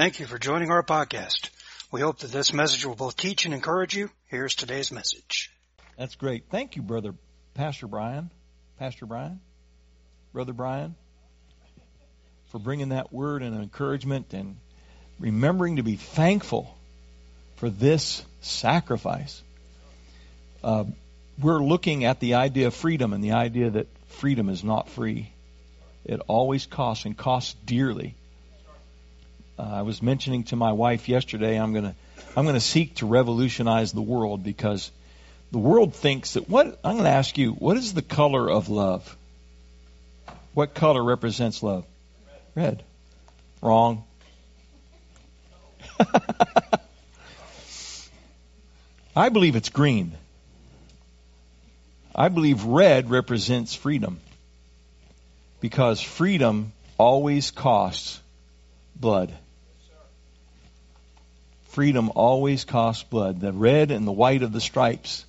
Thank you for joining our podcast. We hope that this message will both teach and encourage you. Here's today's message. That's great. Thank you, brother Pastor Brian. Pastor Brian? Brother Brian? For bringing that word and encouragement and remembering to be thankful for this sacrifice. Uh, we're looking at the idea of freedom and the idea that freedom is not free. It always costs and costs dearly. Uh, I was mentioning to my wife yesterday, I'm going to I'm going to seek to revolutionize the world because the world thinks that what I'm going to ask you, what is the color of love? What color represents love? Red. Wrong. I believe it's green. I believe red represents freedom because freedom always costs blood. Freedom always costs blood. The red and the white of the stripes,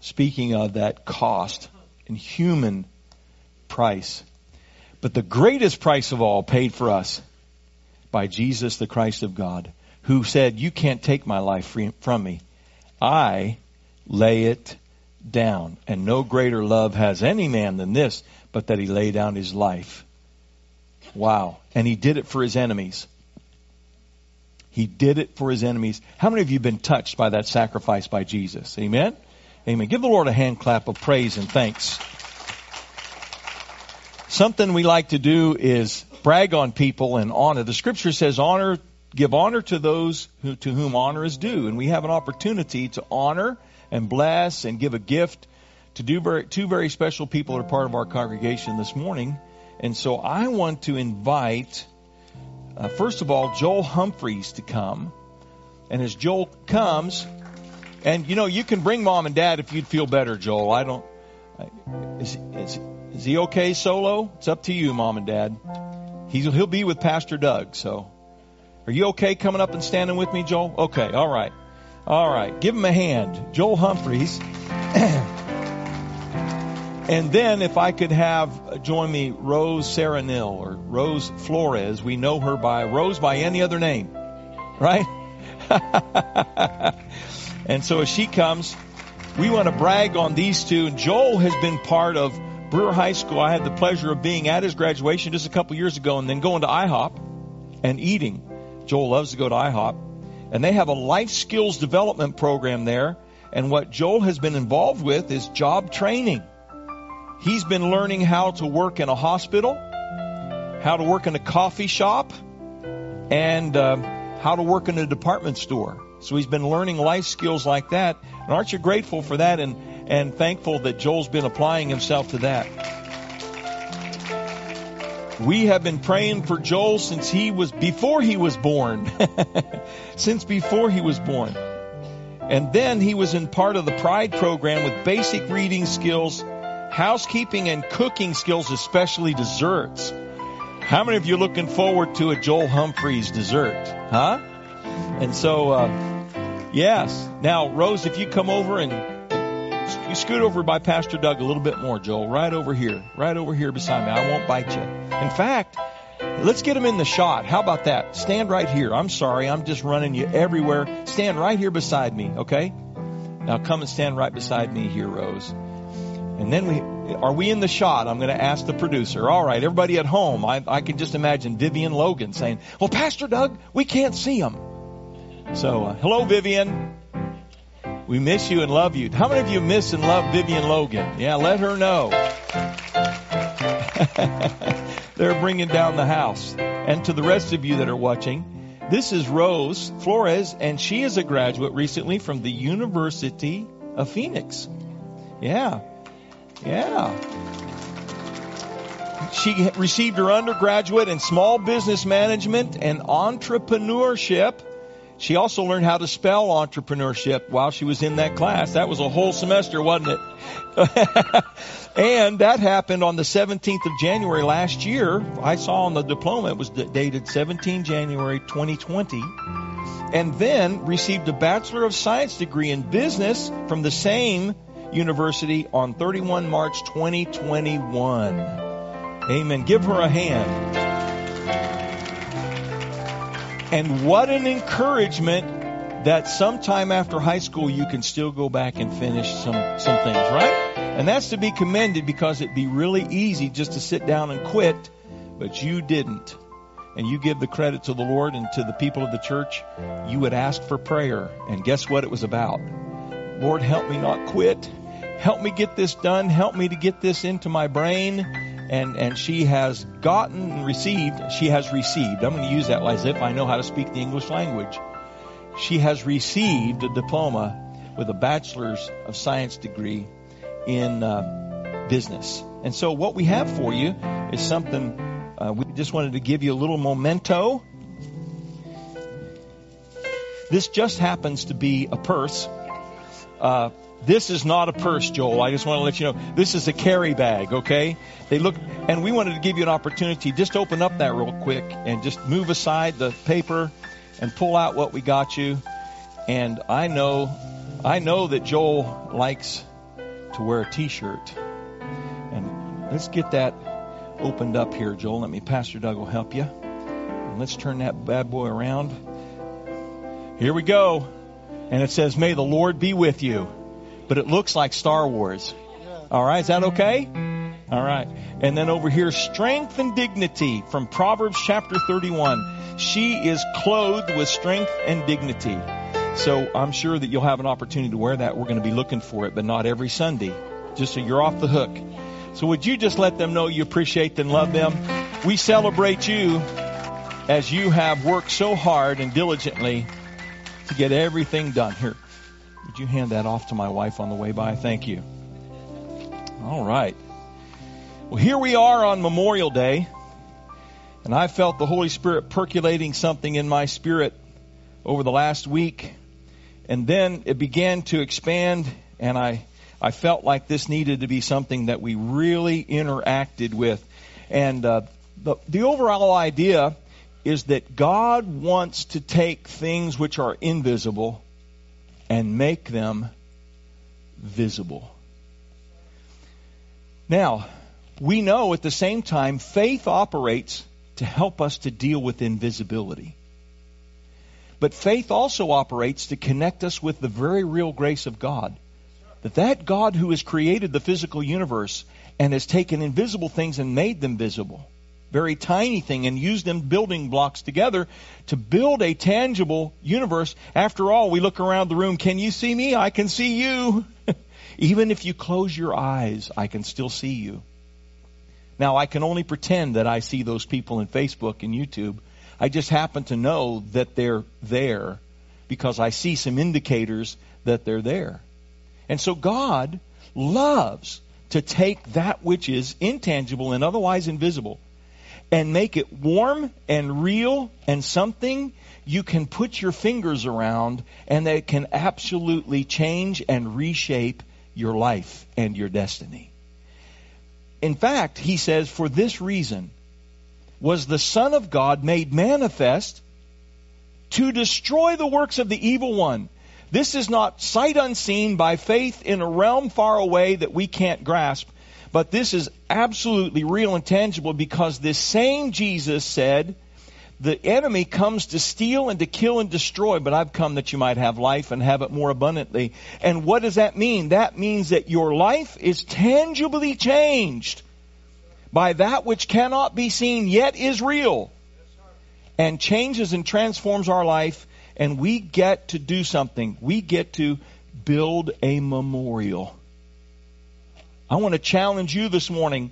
speaking of that cost and human price. But the greatest price of all paid for us by Jesus, the Christ of God, who said, You can't take my life from me. I lay it down. And no greater love has any man than this, but that he lay down his life. Wow. And he did it for his enemies. He did it for his enemies. How many of you have been touched by that sacrifice by Jesus? Amen? Amen. Give the Lord a hand clap of praise and thanks. Something we like to do is brag on people and honor. The scripture says honor, give honor to those who, to whom honor is due. And we have an opportunity to honor and bless and give a gift to do very, two very special people that are part of our congregation this morning. And so I want to invite, uh, first of all, Joel Humphreys to come. And as Joel comes, and you know, you can bring mom and dad if you'd feel better, Joel. I don't. Is, is, is he okay solo? It's up to you, mom and dad. He's, he'll be with Pastor Doug. So, are you okay coming up and standing with me, Joel? Okay, all right. All right, give him a hand. Joel Humphreys. and then if I could have uh, join me Rose Sarah Nill or Rose Flores. We know her by Rose by any other name, right? and so as she comes, we want to brag on these two. And Joel has been part of Brewer High School. I had the pleasure of being at his graduation just a couple years ago and then going to IHOP and eating. Joel loves to go to IHOP and they have a life skills development program there. And what Joel has been involved with is job training. He's been learning how to work in a hospital, how to work in a coffee shop, and uh, how to work in a department store. So he's been learning life skills like that. And aren't you grateful for that and, and thankful that Joel's been applying himself to that? We have been praying for Joel since he was, before he was born. since before he was born. And then he was in part of the Pride program with basic reading skills, housekeeping and cooking skills, especially desserts. How many of you looking forward to a Joel Humphreys dessert? Huh? And so, uh, yes. Now, Rose, if you come over and you scoot over by Pastor Doug a little bit more, Joel. Right over here. Right over here beside me. I won't bite you. In fact, let's get him in the shot. How about that? Stand right here. I'm sorry. I'm just running you everywhere. Stand right here beside me, okay? Now come and stand right beside me here, Rose. And then we, are we in the shot? I'm going to ask the producer. All right, everybody at home, I, I can just imagine Vivian Logan saying, well, Pastor Doug, we can't see him. So, uh, hello, Vivian. We miss you and love you. How many of you miss and love Vivian Logan? Yeah, let her know. They're bringing down the house. And to the rest of you that are watching, this is Rose Flores, and she is a graduate recently from the University of Phoenix. Yeah. Yeah. She received her undergraduate in small business management and entrepreneurship she also learned how to spell entrepreneurship while she was in that class. That was a whole semester, wasn't it? and that happened on the 17th of January last year. I saw on the diploma it was dated 17 January 2020. And then received a Bachelor of Science degree in business from the same university on 31 March 2021. Amen. Give her a hand. And what an encouragement that sometime after high school you can still go back and finish some, some things, right? And that's to be commended because it'd be really easy just to sit down and quit, but you didn't. And you give the credit to the Lord and to the people of the church. You would ask for prayer. And guess what it was about? Lord, help me not quit. Help me get this done. Help me to get this into my brain and and she has gotten and received. She has received. I'm going to use that as if I know how to speak the English language. She has received a diploma with a bachelor's of science degree in uh, business. And so, what we have for you is something. Uh, we just wanted to give you a little memento. This just happens to be a purse. Uh, this is not a purse, Joel. I just want to let you know. This is a carry bag, okay? They look, and we wanted to give you an opportunity. Just open up that real quick and just move aside the paper and pull out what we got you. And I know, I know that Joel likes to wear a t-shirt. And let's get that opened up here, Joel. Let me, Pastor Doug will help you. And let's turn that bad boy around. Here we go. And it says, May the Lord be with you but it looks like Star Wars. All right, is that okay? All right. And then over here, strength and dignity from Proverbs chapter 31. She is clothed with strength and dignity. So I'm sure that you'll have an opportunity to wear that. We're going to be looking for it, but not every Sunday. Just so you're off the hook. So would you just let them know you appreciate and love them? We celebrate you as you have worked so hard and diligently to get everything done. Here, you hand that off to my wife on the way by? Thank you. All right. Well, here we are on Memorial Day, and I felt the Holy Spirit percolating something in my spirit over the last week, and then it began to expand, and I, I felt like this needed to be something that we really interacted with. And uh, the, the overall idea is that God wants to take things which are invisible and make them visible. Now, we know at the same time faith operates to help us to deal with invisibility. But faith also operates to connect us with the very real grace of God. That that God who has created the physical universe and has taken invisible things and made them visible very tiny thing and use them building blocks together to build a tangible universe. After all, we look around the room. Can you see me? I can see you. Even if you close your eyes, I can still see you. Now, I can only pretend that I see those people in Facebook and YouTube. I just happen to know that they're there because I see some indicators that they're there. And so God loves to take that which is intangible and otherwise invisible and make it warm and real and something you can put your fingers around and that can absolutely change and reshape your life and your destiny. In fact, he says, for this reason was the Son of God made manifest to destroy the works of the evil one. This is not sight unseen by faith in a realm far away that we can't grasp but this is absolutely real and tangible because this same Jesus said, the enemy comes to steal and to kill and destroy, but I've come that you might have life and have it more abundantly. And what does that mean? That means that your life is tangibly changed by that which cannot be seen yet is real and changes and transforms our life and we get to do something. We get to build a memorial. I want to challenge you this morning.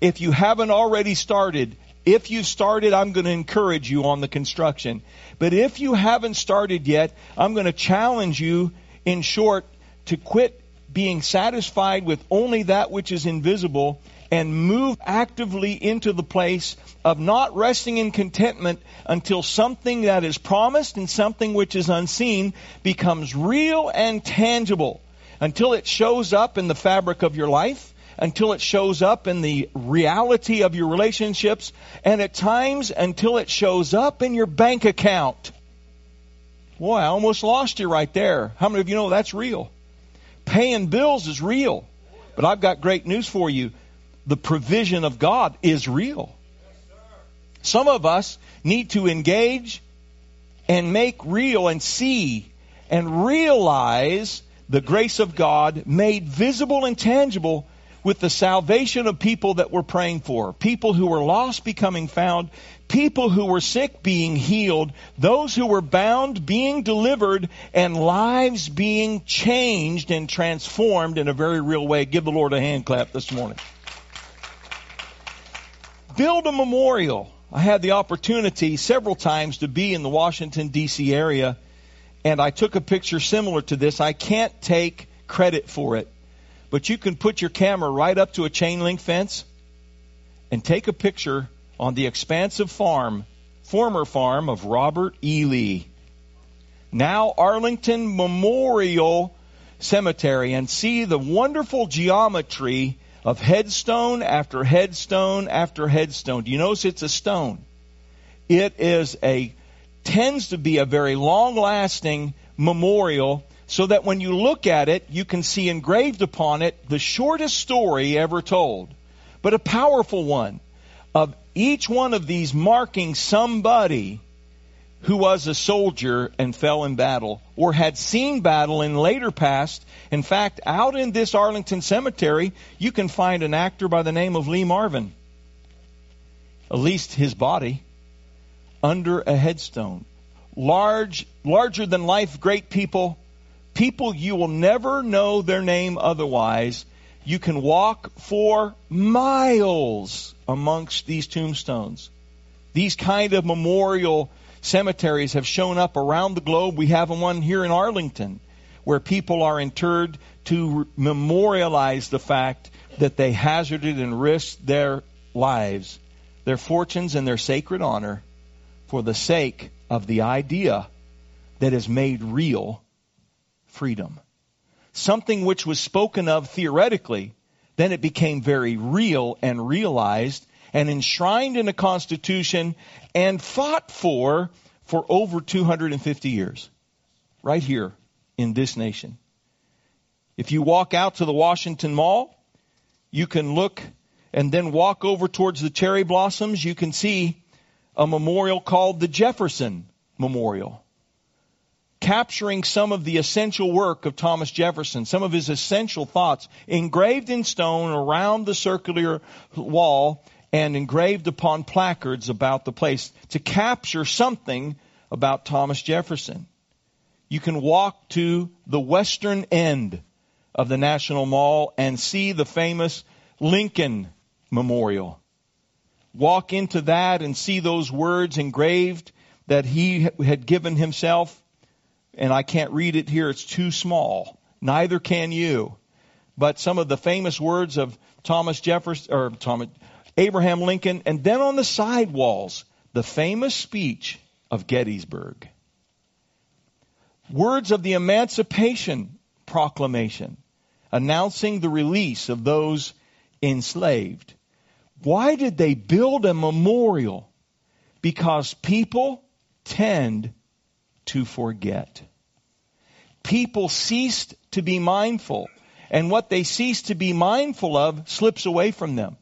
If you haven't already started, if you've started, I'm going to encourage you on the construction. But if you haven't started yet, I'm going to challenge you, in short, to quit being satisfied with only that which is invisible and move actively into the place of not resting in contentment until something that is promised and something which is unseen becomes real and tangible until it shows up in the fabric of your life, until it shows up in the reality of your relationships, and at times until it shows up in your bank account. Boy, I almost lost you right there. How many of you know that's real? Paying bills is real. But I've got great news for you. The provision of God is real. Some of us need to engage and make real and see and realize the grace of God made visible and tangible with the salvation of people that we're praying for. People who were lost becoming found, people who were sick being healed, those who were bound being delivered, and lives being changed and transformed in a very real way. Give the Lord a hand clap this morning. Build a memorial. I had the opportunity several times to be in the Washington, D.C. area, and I took a picture similar to this. I can't take credit for it, but you can put your camera right up to a chain link fence and take a picture on the expansive farm, former farm of Robert E. Lee. Now Arlington Memorial Cemetery and see the wonderful geometry of headstone after headstone after headstone. Do you notice it's a stone? It is a tends to be a very long lasting memorial so that when you look at it, you can see engraved upon it the shortest story ever told, but a powerful one of each one of these marking somebody who was a soldier and fell in battle or had seen battle in later past. In fact, out in this Arlington cemetery, you can find an actor by the name of Lee Marvin. At least his body under a headstone. Large, larger than life great people, people you will never know their name otherwise. You can walk for miles amongst these tombstones. These kind of memorial cemeteries have shown up around the globe. We have one here in Arlington where people are interred to memorialize the fact that they hazarded and risked their lives, their fortunes, and their sacred honor for the sake of the idea that has made real freedom. Something which was spoken of theoretically, then it became very real and realized and enshrined in a constitution and fought for for over 250 years. Right here in this nation. If you walk out to the Washington Mall, you can look and then walk over towards the cherry blossoms. You can see a memorial called the Jefferson Memorial, capturing some of the essential work of Thomas Jefferson, some of his essential thoughts engraved in stone around the circular wall and engraved upon placards about the place to capture something about Thomas Jefferson. You can walk to the western end of the National Mall and see the famous Lincoln Memorial walk into that and see those words engraved that he had given himself. And I can't read it here, it's too small. Neither can you. But some of the famous words of Thomas Jefferson, or Thomas, Abraham Lincoln, and then on the side walls, the famous speech of Gettysburg. Words of the Emancipation Proclamation announcing the release of those enslaved. Why did they build a memorial? Because people tend to forget. People ceased to be mindful, and what they cease to be mindful of slips away from them.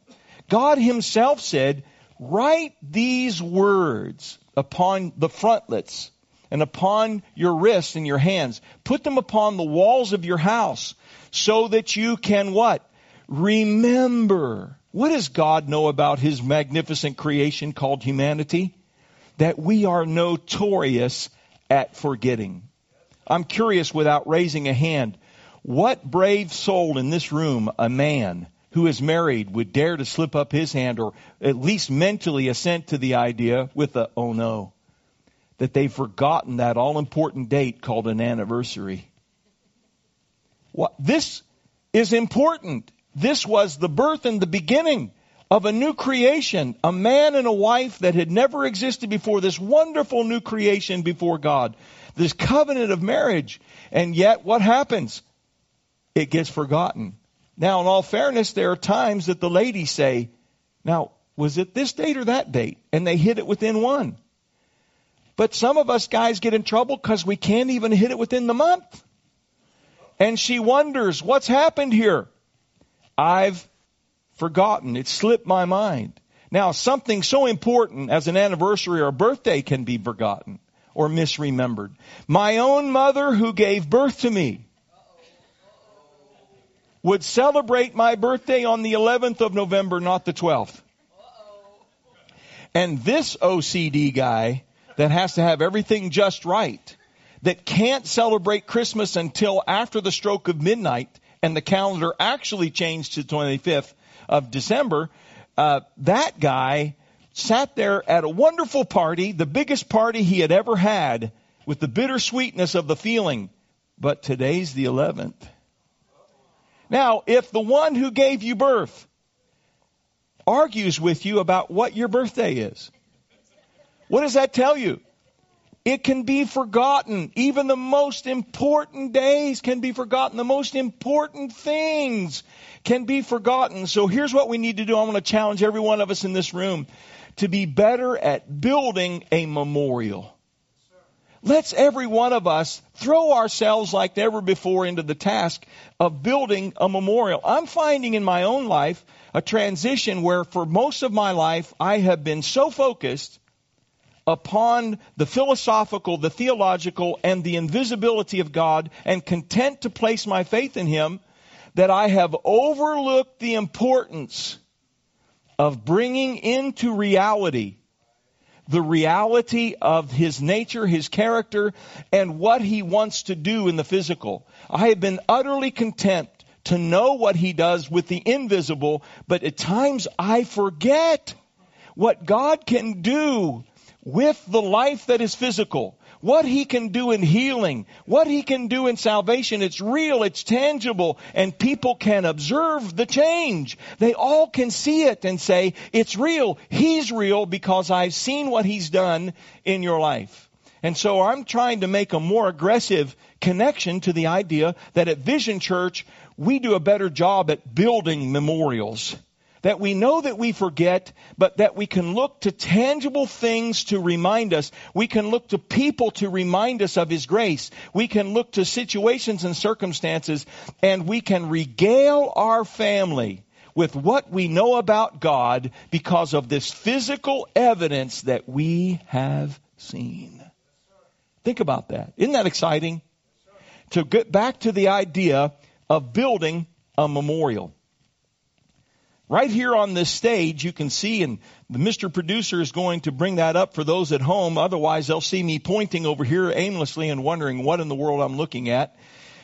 God Himself said, Write these words upon the frontlets and upon your wrists and your hands. Put them upon the walls of your house so that you can what? Remember what does God know about his magnificent creation called humanity? That we are notorious at forgetting. I'm curious without raising a hand, what brave soul in this room, a man who is married, would dare to slip up his hand or at least mentally assent to the idea with a, oh no, that they've forgotten that all important date called an anniversary. What, this is important. This was the birth and the beginning of a new creation, a man and a wife that had never existed before, this wonderful new creation before God, this covenant of marriage. And yet, what happens? It gets forgotten. Now, in all fairness, there are times that the ladies say, Now, was it this date or that date? And they hit it within one. But some of us guys get in trouble because we can't even hit it within the month. And she wonders, What's happened here? I've forgotten. It slipped my mind. Now, something so important as an anniversary or a birthday can be forgotten, or misremembered. My own mother who gave birth to me would celebrate my birthday on the 11th of November, not the 12th. And this OCD guy that has to have everything just right, that can't celebrate Christmas until after the stroke of midnight and the calendar actually changed to 25th of December, uh, that guy sat there at a wonderful party, the biggest party he had ever had, with the bittersweetness of the feeling. But today's the 11th. Now, if the one who gave you birth argues with you about what your birthday is, what does that tell you? It can be forgotten. Even the most important days can be forgotten. The most important things can be forgotten. So here's what we need to do. I want to challenge every one of us in this room to be better at building a memorial. Let's every one of us throw ourselves like never before into the task of building a memorial. I'm finding in my own life a transition where for most of my life I have been so focused upon the philosophical, the theological, and the invisibility of God and content to place my faith in Him that I have overlooked the importance of bringing into reality the reality of his nature, his character, and what he wants to do in the physical. I have been utterly content to know what he does with the invisible, but at times I forget what God can do with the life that is physical. What he can do in healing, what he can do in salvation, it's real, it's tangible, and people can observe the change. They all can see it and say, it's real, he's real because I've seen what he's done in your life. And so I'm trying to make a more aggressive connection to the idea that at Vision Church, we do a better job at building memorials that we know that we forget, but that we can look to tangible things to remind us. We can look to people to remind us of His grace. We can look to situations and circumstances, and we can regale our family with what we know about God because of this physical evidence that we have seen. Think about that. Isn't that exciting? To get back to the idea of building a memorial. Right here on this stage, you can see, and the Mr. Producer is going to bring that up for those at home. Otherwise, they'll see me pointing over here aimlessly and wondering what in the world I'm looking at.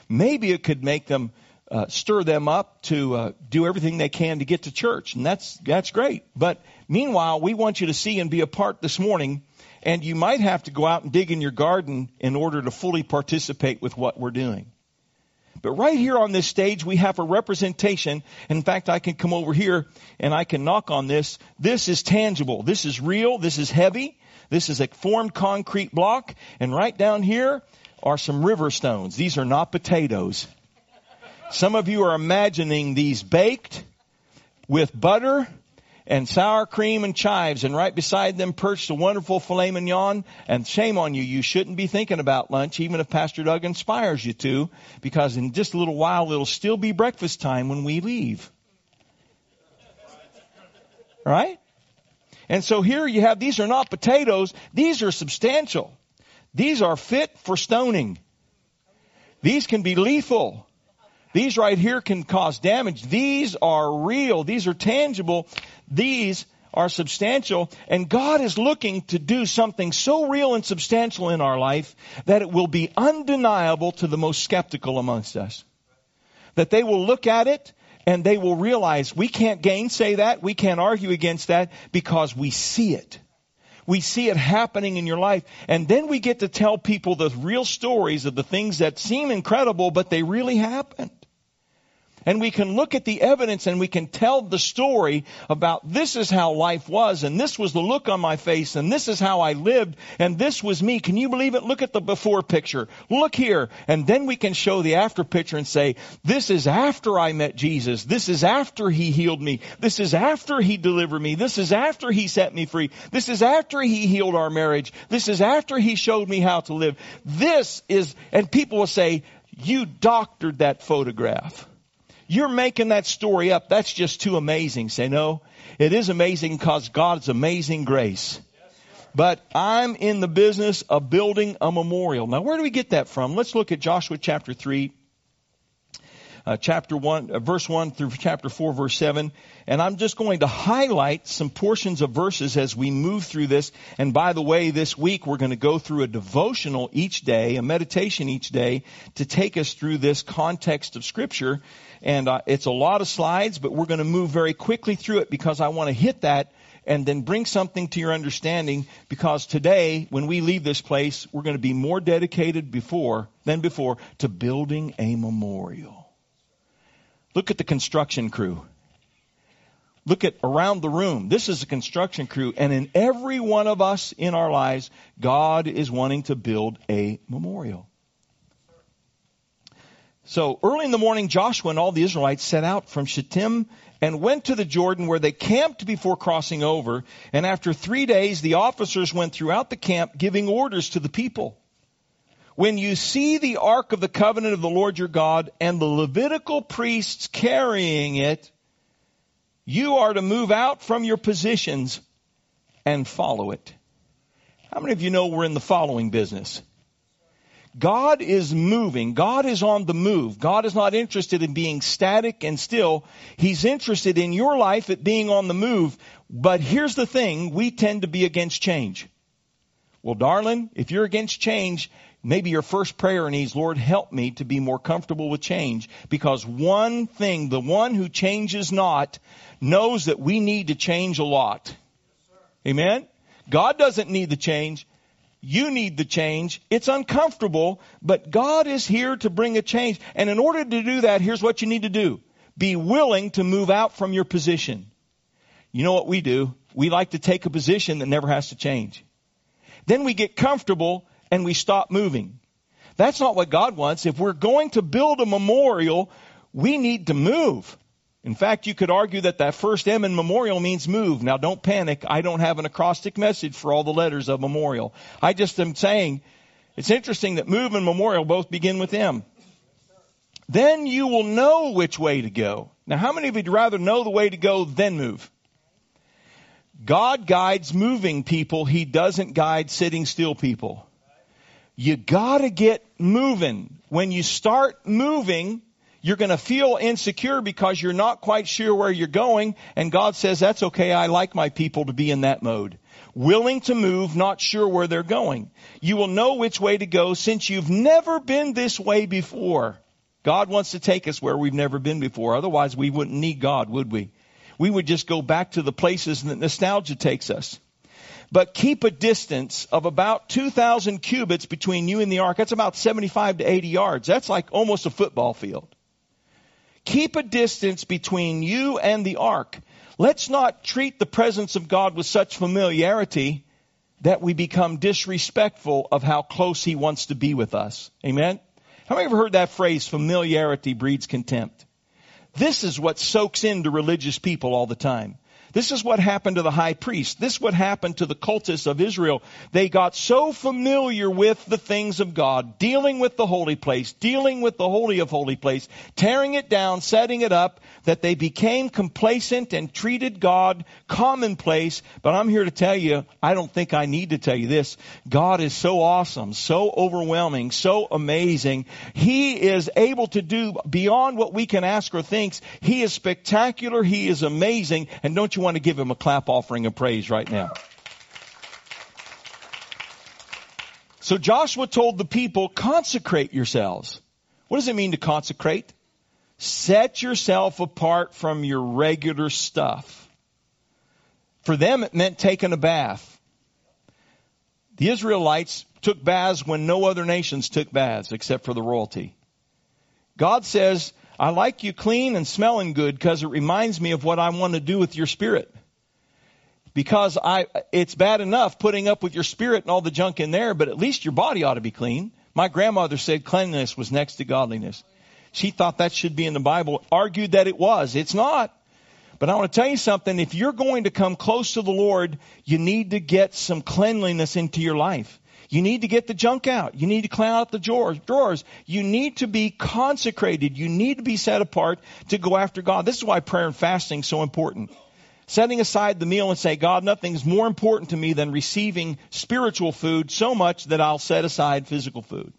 Maybe it could make them uh, stir them up to uh, do everything they can to get to church, and that's that's great. But meanwhile, we want you to see and be a part this morning, and you might have to go out and dig in your garden in order to fully participate with what we're doing. But right here on this stage, we have a representation. In fact, I can come over here and I can knock on this. This is tangible. This is real. This is heavy. This is a formed concrete block. And right down here are some river stones. These are not potatoes. Some of you are imagining these baked with butter and sour cream and chives, and right beside them perched a wonderful filet mignon. And shame on you, you shouldn't be thinking about lunch, even if Pastor Doug inspires you to, because in just a little while it'll still be breakfast time when we leave. Right? And so here you have, these are not potatoes, these are substantial. These are fit for stoning. These can be lethal. These right here can cause damage. These are real. These are tangible. These are substantial. And God is looking to do something so real and substantial in our life that it will be undeniable to the most skeptical amongst us. That they will look at it and they will realize we can't gainsay that. We can't argue against that because we see it. We see it happening in your life. And then we get to tell people the real stories of the things that seem incredible, but they really happened. And we can look at the evidence and we can tell the story about this is how life was and this was the look on my face and this is how I lived and this was me. Can you believe it? Look at the before picture. Look here. And then we can show the after picture and say, this is after I met Jesus. This is after he healed me. This is after he delivered me. This is after he set me free. This is after he healed our marriage. This is after he showed me how to live. This is, and people will say, you doctored that photograph. You're making that story up. That's just too amazing. Say no. It is amazing because God's amazing grace But I'm in the business of building a memorial. Now, where do we get that from? Let's look at Joshua chapter 3, uh, chapter 1, uh, verse 1 through chapter 4, verse 7. And I'm just going to highlight some portions of verses as we move through this. And by the way, this week we're going to go through a devotional each day, a meditation each day to take us through this context of scripture. And uh, it's a lot of slides, but we're going to move very quickly through it because I want to hit that and then bring something to your understanding because today, when we leave this place, we're going to be more dedicated before than before to building a memorial. Look at the construction crew. Look at around the room. This is a construction crew, and in every one of us in our lives, God is wanting to build a memorial. So early in the morning, Joshua and all the Israelites set out from Shittim and went to the Jordan where they camped before crossing over. And after three days, the officers went throughout the camp giving orders to the people. When you see the ark of the covenant of the Lord your God and the Levitical priests carrying it, you are to move out from your positions and follow it. How many of you know we're in the following business? God is moving. God is on the move. God is not interested in being static and still. He's interested in your life at being on the move. But here's the thing. We tend to be against change. Well, darling, if you're against change, maybe your first prayer needs, Lord, help me to be more comfortable with change. Because one thing, the one who changes not knows that we need to change a lot. Amen? God doesn't need the change. You need the change. It's uncomfortable, but God is here to bring a change. And in order to do that, here's what you need to do. Be willing to move out from your position. You know what we do? We like to take a position that never has to change. Then we get comfortable and we stop moving. That's not what God wants. If we're going to build a memorial, we need to move. In fact, you could argue that that first M in memorial means move. Now don't panic. I don't have an acrostic message for all the letters of memorial. I just am saying it's interesting that move and memorial both begin with M. Then you will know which way to go. Now how many of you'd rather know the way to go than move? God guides moving people. He doesn't guide sitting still people. You gotta get moving. When you start moving, you're going to feel insecure because you're not quite sure where you're going. And God says, that's okay. I like my people to be in that mode. Willing to move, not sure where they're going. You will know which way to go since you've never been this way before. God wants to take us where we've never been before. Otherwise, we wouldn't need God, would we? We would just go back to the places that nostalgia takes us. But keep a distance of about 2,000 cubits between you and the ark. That's about 75 to 80 yards. That's like almost a football field. Keep a distance between you and the ark. Let's not treat the presence of God with such familiarity that we become disrespectful of how close He wants to be with us. Amen? How many ever heard that phrase, familiarity breeds contempt? This is what soaks into religious people all the time. This is what happened to the high priest. This is what happened to the cultists of Israel. They got so familiar with the things of God, dealing with the holy place, dealing with the holy of holy place, tearing it down, setting it up, that they became complacent and treated God commonplace. But I'm here to tell you, I don't think I need to tell you this. God is so awesome, so overwhelming, so amazing. He is able to do beyond what we can ask or think. He is spectacular. He is amazing. And don't you you want to give him a clap offering of praise right now? So Joshua told the people, consecrate yourselves. What does it mean to consecrate? Set yourself apart from your regular stuff. For them, it meant taking a bath. The Israelites took baths when no other nations took baths except for the royalty. God says, I like you clean and smelling good because it reminds me of what I want to do with your spirit. Because I, it's bad enough putting up with your spirit and all the junk in there, but at least your body ought to be clean. My grandmother said cleanliness was next to godliness. She thought that should be in the Bible, argued that it was. It's not. But I want to tell you something. If you're going to come close to the Lord, you need to get some cleanliness into your life. You need to get the junk out. You need to clean out the drawers. Drawers. You need to be consecrated. You need to be set apart to go after God. This is why prayer and fasting is so important. setting aside the meal and say, God, nothing's more important to me than receiving spiritual food so much that I'll set aside physical food.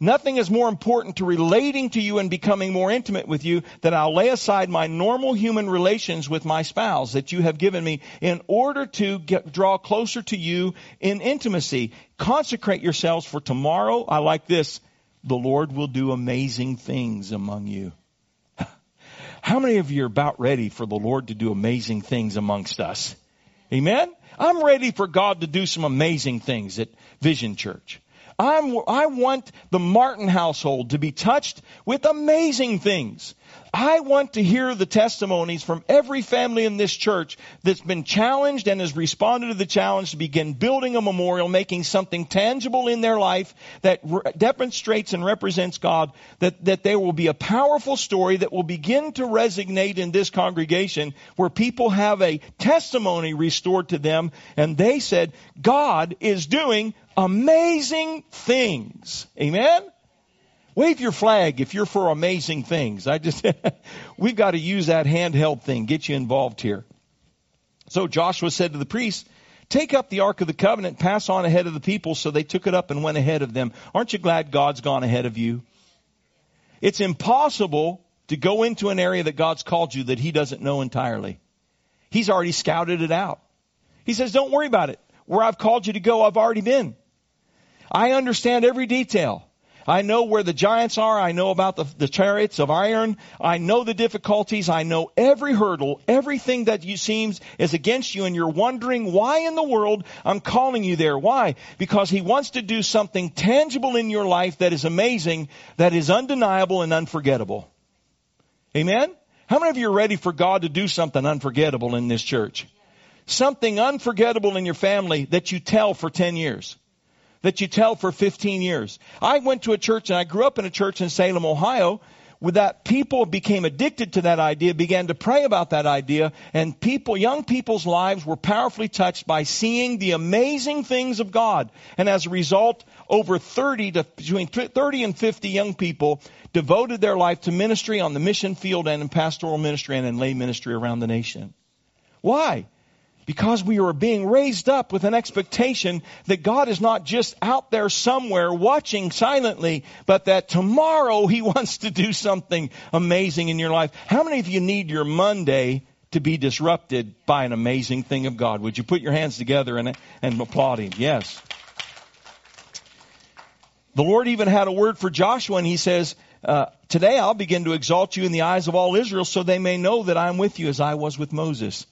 Nothing is more important to relating to you and becoming more intimate with you than I'll lay aside my normal human relations with my spouse that you have given me in order to get, draw closer to you in intimacy. Consecrate yourselves for tomorrow. I like this. The Lord will do amazing things among you. How many of you are about ready for the Lord to do amazing things amongst us? Amen? I'm ready for God to do some amazing things at Vision Church. I'm, I want the Martin household to be touched with amazing things. I want to hear the testimonies from every family in this church that's been challenged and has responded to the challenge to begin building a memorial, making something tangible in their life that re- demonstrates and represents God, that, that there will be a powerful story that will begin to resonate in this congregation where people have a testimony restored to them and they said, God is doing amazing things. Amen? Wave your flag if you're for amazing things. I just, we've got to use that handheld thing, get you involved here. So Joshua said to the priests, take up the Ark of the Covenant, pass on ahead of the people. So they took it up and went ahead of them. Aren't you glad God's gone ahead of you? It's impossible to go into an area that God's called you that He doesn't know entirely. He's already scouted it out. He says, don't worry about it. Where I've called you to go, I've already been. I understand every detail. I know where the giants are. I know about the, the chariots of iron. I know the difficulties. I know every hurdle, everything that you seems is against you and you're wondering why in the world I'm calling you there. Why? Because he wants to do something tangible in your life that is amazing, that is undeniable and unforgettable. Amen? How many of you are ready for God to do something unforgettable in this church? Something unforgettable in your family that you tell for 10 years that you tell for 15 years. I went to a church and I grew up in a church in Salem, Ohio, with that people became addicted to that idea, began to pray about that idea, and people, young people's lives were powerfully touched by seeing the amazing things of God. And as a result, over 30 to between 30 and 50 young people devoted their life to ministry on the mission field and in pastoral ministry and in lay ministry around the nation. Why? Because we are being raised up with an expectation that God is not just out there somewhere watching silently, but that tomorrow He wants to do something amazing in your life. How many of you need your Monday to be disrupted by an amazing thing of God? Would you put your hands together and, and applaud Him? Yes. The Lord even had a word for Joshua and He says, uh, Today I'll begin to exalt you in the eyes of all Israel so they may know that I'm with you as I was with Moses.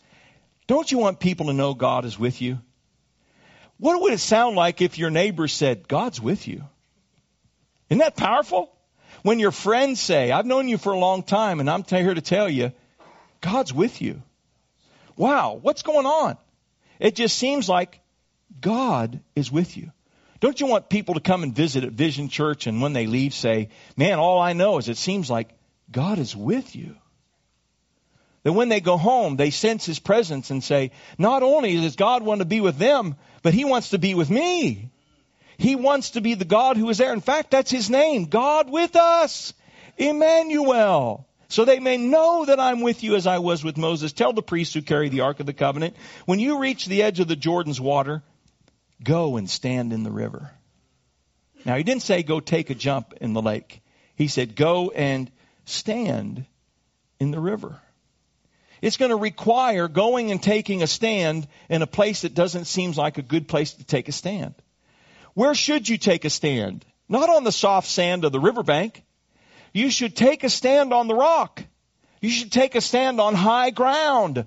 Don't you want people to know God is with you? What would it sound like if your neighbor said, God's with you? Isn't that powerful? When your friends say, I've known you for a long time and I'm here to tell you, God's with you. Wow, what's going on? It just seems like God is with you. Don't you want people to come and visit at Vision Church and when they leave say, man, all I know is it seems like God is with you. That when they go home, they sense His presence and say, not only does God want to be with them, but He wants to be with me. He wants to be the God who is there. In fact, that's His name. God with us. Emmanuel. So they may know that I'm with you as I was with Moses. Tell the priests who carry the Ark of the Covenant, when you reach the edge of the Jordan's water, go and stand in the river. Now, he didn't say go take a jump in the lake. He said go and stand in the river. It's going to require going and taking a stand in a place that doesn't seem like a good place to take a stand. Where should you take a stand? Not on the soft sand of the riverbank. You should take a stand on the rock. You should take a stand on high ground.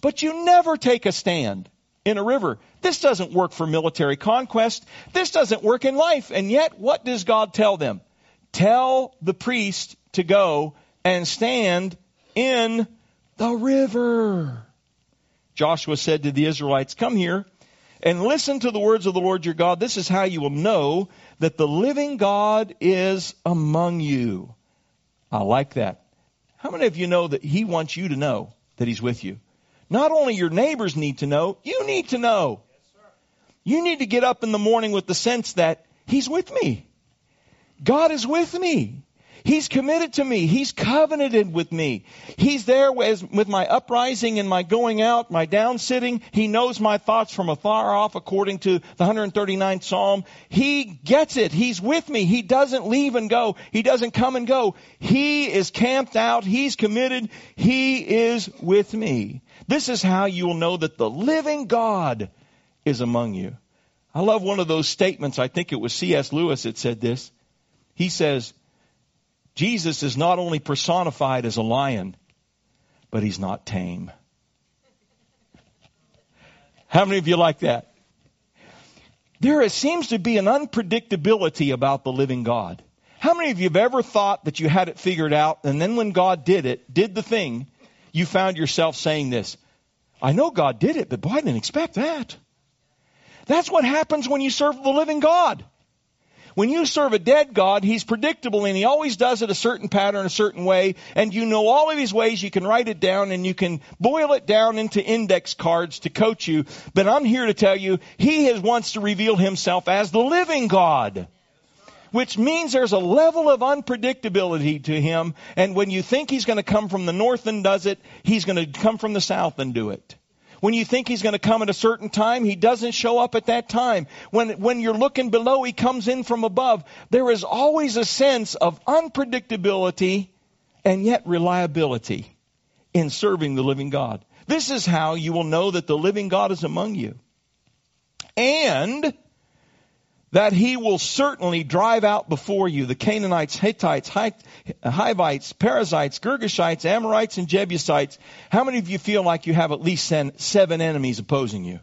But you never take a stand in a river. This doesn't work for military conquest. This doesn't work in life. And yet, what does God tell them? Tell the priest to go and stand in the river. Joshua said to the Israelites, Come here and listen to the words of the Lord your God. This is how you will know that the living God is among you. I like that. How many of you know that He wants you to know that He's with you? Not only your neighbors need to know, you need to know. You need to get up in the morning with the sense that He's with me. God is with me. He's committed to me. He's covenanted with me. He's there with, my uprising and my going out, my down sitting. He knows my thoughts from afar off according to the 139th Psalm. He gets it. He's with me. He doesn't leave and go. He doesn't come and go. He is camped out. He's committed. He is with me. This is how you will know that the living God is among you. I love one of those statements. I think it was C.S. Lewis that said this. He says, Jesus is not only personified as a lion, but he's not tame. How many of you like that? There seems to be an unpredictability about the living God. How many of you have ever thought that you had it figured out, and then when God did it, did the thing, you found yourself saying this, I know God did it, but boy, I didn't expect that. That's what happens when you serve the living God. When you serve a dead God, He's predictable and He always does it a certain pattern, a certain way, and you know all of His ways, you can write it down and you can boil it down into index cards to coach you. But I'm here to tell you, He has wants to reveal Himself as the living God which means there's a level of unpredictability to him. And when you think he's going to come from the north and does it, he's going to come from the south and do it. When you think he's going to come at a certain time, he doesn't show up at that time. When, when you're looking below, he comes in from above. There is always a sense of unpredictability and yet reliability in serving the living God. This is how you will know that the living God is among you. And that he will certainly drive out before you the Canaanites, Hittites, Hivites, Perizzites, Girgashites, Amorites, and Jebusites. How many of you feel like you have at least seven enemies opposing you?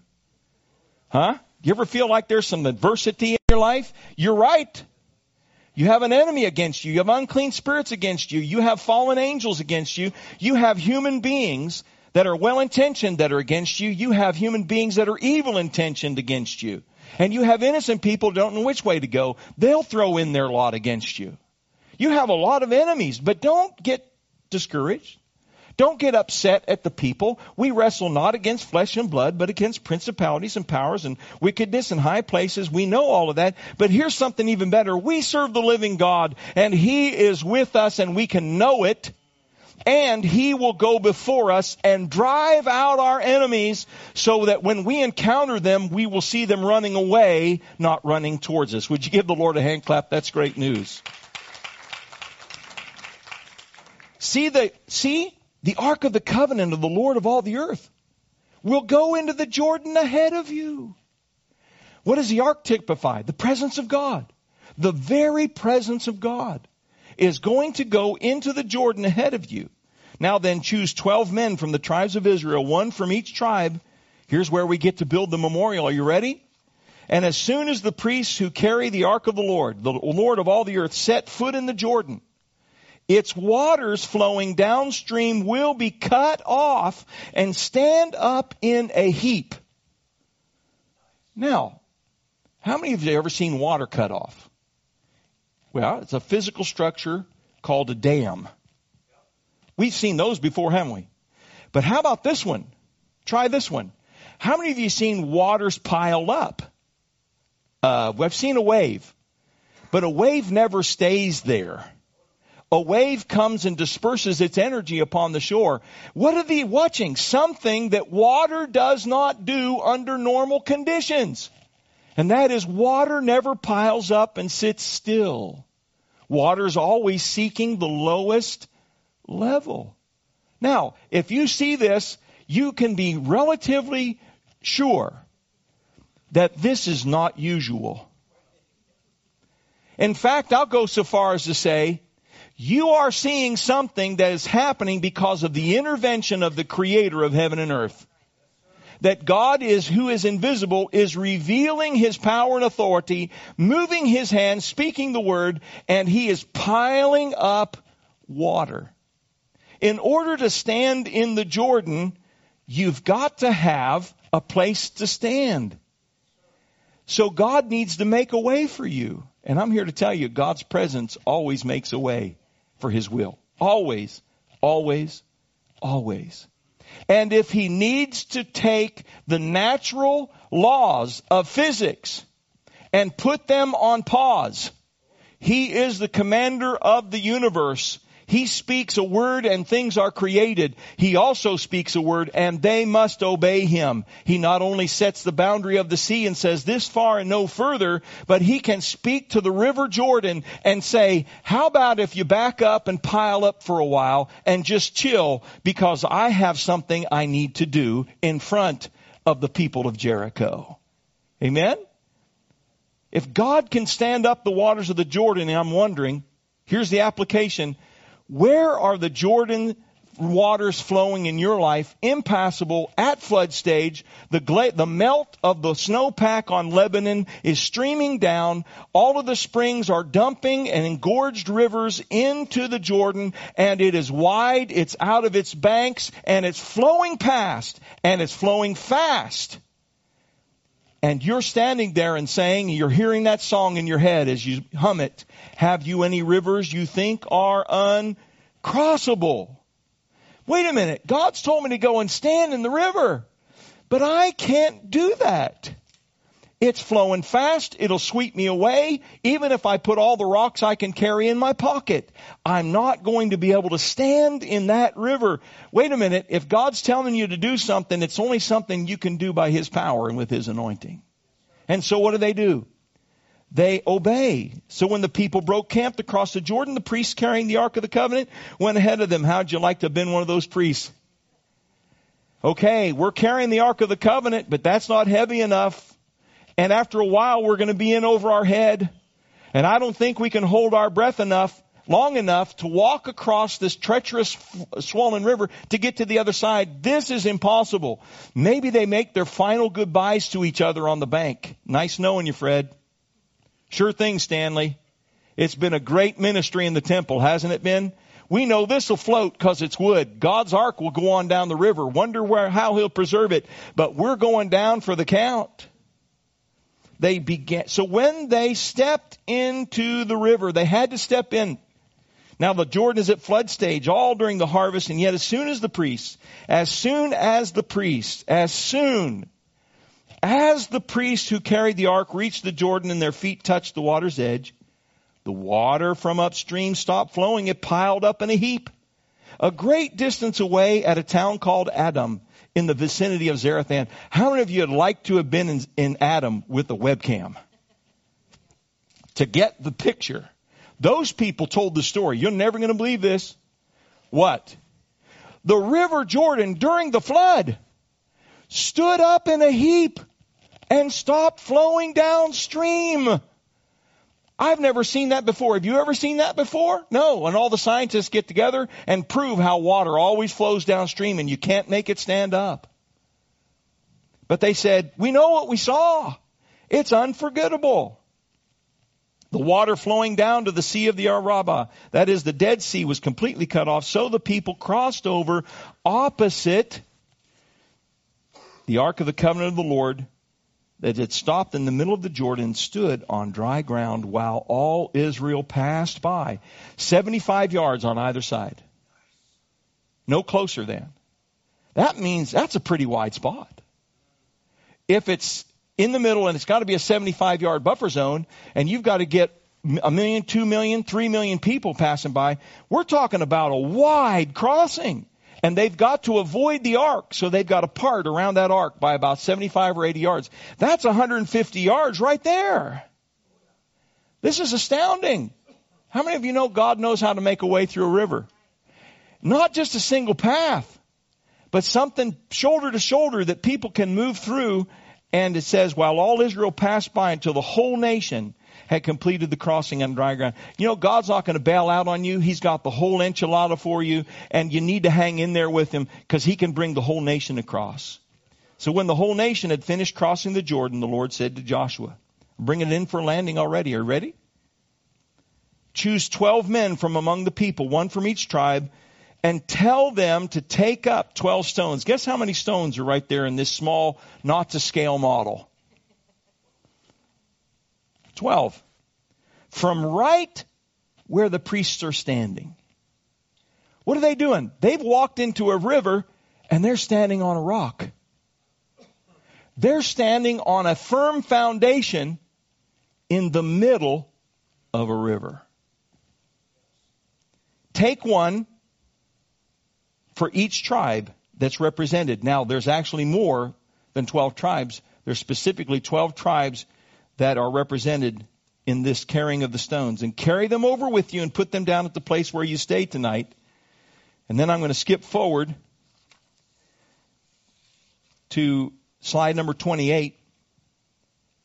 Huh? You ever feel like there's some adversity in your life? You're right. You have an enemy against you. You have unclean spirits against you. You have fallen angels against you. You have human beings that are well intentioned that are against you. You have human beings that are evil intentioned against you. And you have innocent people don't know which way to go. They'll throw in their lot against you. You have a lot of enemies, but don't get discouraged. Don't get upset at the people. We wrestle not against flesh and blood, but against principalities and powers and wickedness in high places. We know all of that. But here's something even better. We serve the living God, and He is with us, and we can know it and he will go before us and drive out our enemies so that when we encounter them, we will see them running away, not running towards us. Would you give the Lord a hand clap? That's great news. See the, see the Ark of the Covenant of the Lord of all the earth will go into the Jordan ahead of you. What does the Ark typify? The presence of God. The very presence of God is going to go into the Jordan ahead of you. Now then, choose 12 men from the tribes of Israel, one from each tribe. Here's where we get to build the memorial. Are you ready? And as soon as the priests who carry the ark of the Lord, the Lord of all the earth, set foot in the Jordan, its waters flowing downstream will be cut off and stand up in a heap. Now, how many of you have ever seen water cut off? Well, it's a physical structure called a dam. We've seen those before, haven't we? But how about this one? Try this one. How many of you seen waters pile up? Uh, we've seen a wave, but a wave never stays there. A wave comes and disperses its energy upon the shore. What are they watching? Something that water does not do under normal conditions. And that is water never piles up and sits still. Water's always seeking the lowest level. Now, if you see this, you can be relatively sure that this is not usual. In fact, I'll go so far as to say, you are seeing something that is happening because of the intervention of the creator of heaven and earth. That God is, who is invisible, is revealing his power and authority, moving his hand, speaking the word, and he is piling up water in order to stand in the Jordan, you've got to have a place to stand. So God needs to make a way for you. And I'm here to tell you, God's presence always makes a way for His will. Always, always, always. And if He needs to take the natural laws of physics and put them on pause, He is the commander of the universe. He speaks a word and things are created. He also speaks a word and they must obey him. He not only sets the boundary of the sea and says this far and no further, but he can speak to the river Jordan and say, how about if you back up and pile up for a while and just chill because I have something I need to do in front of the people of Jericho. Amen? If God can stand up the waters of the Jordan, I'm wondering, here's the application, where are the Jordan waters flowing in your life impassable at flood stage. The, gla- the melt of the snowpack on Lebanon is streaming down. All of the springs are dumping and engorged rivers into the Jordan and it is wide. It's out of its banks and it's flowing past and it's flowing fast. And you're standing there and saying, you're hearing that song in your head as you hum it. Have you any rivers you think are uncrossable? Wait a minute. God's told me to go and stand in the river, but I can't do that. It's flowing fast. It'll sweep me away, even if I put all the rocks I can carry in my pocket. I'm not going to be able to stand in that river. Wait a minute. If God's telling you to do something, it's only something you can do by His power and with His anointing. And so what do they do? They obey. So when the people broke camp across the Jordan, the priests carrying the Ark of the Covenant went ahead of them. How'd you like to have been one of those priests? Okay, we're carrying the Ark of the Covenant, but that's not heavy enough. And after a while, we're going to be in over our head. And I don't think we can hold our breath enough, long enough to walk across this treacherous swollen river to get to the other side. This is impossible. Maybe they make their final goodbyes to each other on the bank. Nice knowing you, Fred. Sure thing, Stanley. It's been a great ministry in the temple, hasn't it been? We know this will float because it's wood. God's ark will go on down the river. Wonder where, how he'll preserve it. But we're going down for the count they began. So when they stepped into the river, they had to step in. Now the Jordan is at flood stage all during the harvest, and yet as soon as the priests, as soon as the priests, as soon as the priests who carried the ark reached the Jordan and their feet touched the water's edge, the water from upstream stopped flowing. It piled up in a heap. A great distance away at a town called Adam, in the vicinity of Zarethan. How many of you would like to have been in, in Adam with a webcam? To get the picture. Those people told the story. You're never going to believe this. What? The river Jordan during the flood stood up in a heap and stopped flowing downstream. I've never seen that before. Have you ever seen that before? No. And all the scientists get together and prove how water always flows downstream and you can't make it stand up. But they said, we know what we saw. It's unforgettable. The water flowing down to the Sea of the Araba, that is, the Dead Sea, was completely cut off. So the people crossed over opposite the Ark of the Covenant of the Lord that had stopped in the middle of the Jordan stood on dry ground while all Israel passed by. 75 yards on either side. No closer than. That means that's a pretty wide spot. If it's in the middle and it's got to be a 75 yard buffer zone and you've got to get a million, two million, three million people passing by, we're talking about a wide crossing. And they've got to avoid the ark, so they've got to part around that ark by about 75 or 80 yards. That's 150 yards right there. This is astounding. How many of you know God knows how to make a way through a river? Not just a single path, but something shoulder to shoulder that people can move through. And it says, while all Israel passed by until the whole nation had completed the crossing on dry ground. You know, God's not going to bail out on you. He's got the whole enchilada for you, and you need to hang in there with Him because He can bring the whole nation across. So when the whole nation had finished crossing the Jordan, the Lord said to Joshua, bring it in for landing already. Are you ready? Choose 12 men from among the people, one from each tribe, and tell them to take up 12 stones. Guess how many stones are right there in this small, not to scale model? 12. From right where the priests are standing. What are they doing? They've walked into a river and they're standing on a rock. They're standing on a firm foundation in the middle of a river. Take one for each tribe that's represented. Now, there's actually more than 12 tribes. There's specifically 12 tribes that are represented in this carrying of the stones. And carry them over with you and put them down at the place where you stay tonight. And then I'm going to skip forward to slide number 28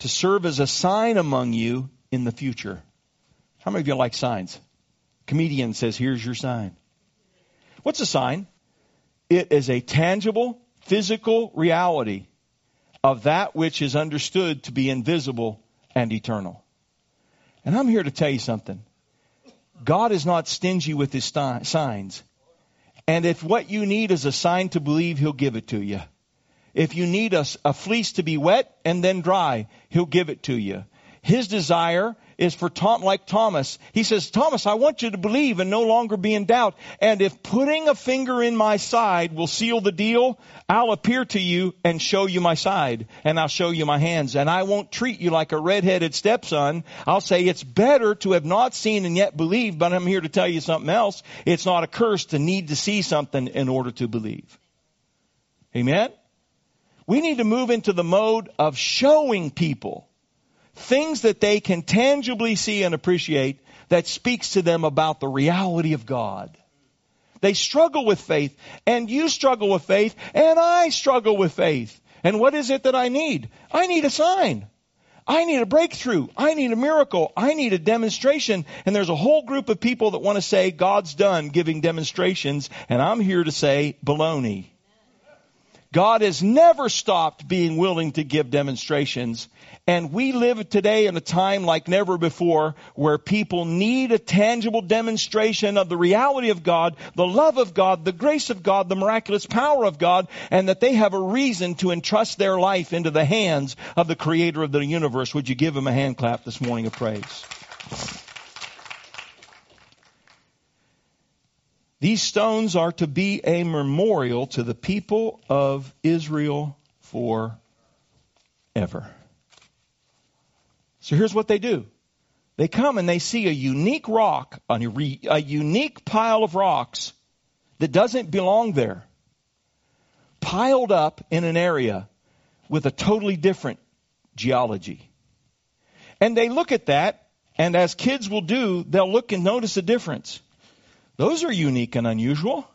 to serve as a sign among you in the future. How many of you like signs? Comedian says, here's your sign. What's a sign? It is a tangible, physical reality of that which is understood to be invisible and eternal. And I'm here to tell you something. God is not stingy with his signs. And if what you need is a sign to believe, he'll give it to you. If you need a, a fleece to be wet and then dry, he'll give it to you. His desire is for Tom, like Thomas. He says, Thomas, I want you to believe and no longer be in doubt. And if putting a finger in my side will seal the deal, I'll appear to you and show you my side and I'll show you my hands. And I won't treat you like a redheaded stepson. I'll say it's better to have not seen and yet believe, but I'm here to tell you something else. It's not a curse to need to see something in order to believe. Amen? We need to move into the mode of showing people things that they can tangibly see and appreciate that speaks to them about the reality of God. They struggle with faith, and you struggle with faith, and I struggle with faith. And what is it that I need? I need a sign. I need a breakthrough. I need a miracle. I need a demonstration. And there's a whole group of people that want to say God's done giving demonstrations, and I'm here to say baloney. God has never stopped being willing to give demonstrations. And we live today in a time like never before where people need a tangible demonstration of the reality of God, the love of God, the grace of God, the miraculous power of God, and that they have a reason to entrust their life into the hands of the creator of the universe. Would you give him a hand clap this morning of praise? These stones are to be a memorial to the people of Israel forever. So here's what they do. They come and they see a unique rock, a, unique pile of rocks that doesn't belong there, piled up in an area with a totally different geology. And they look at that, and as kids will do, they'll look and notice a difference. Those are unique and unusual.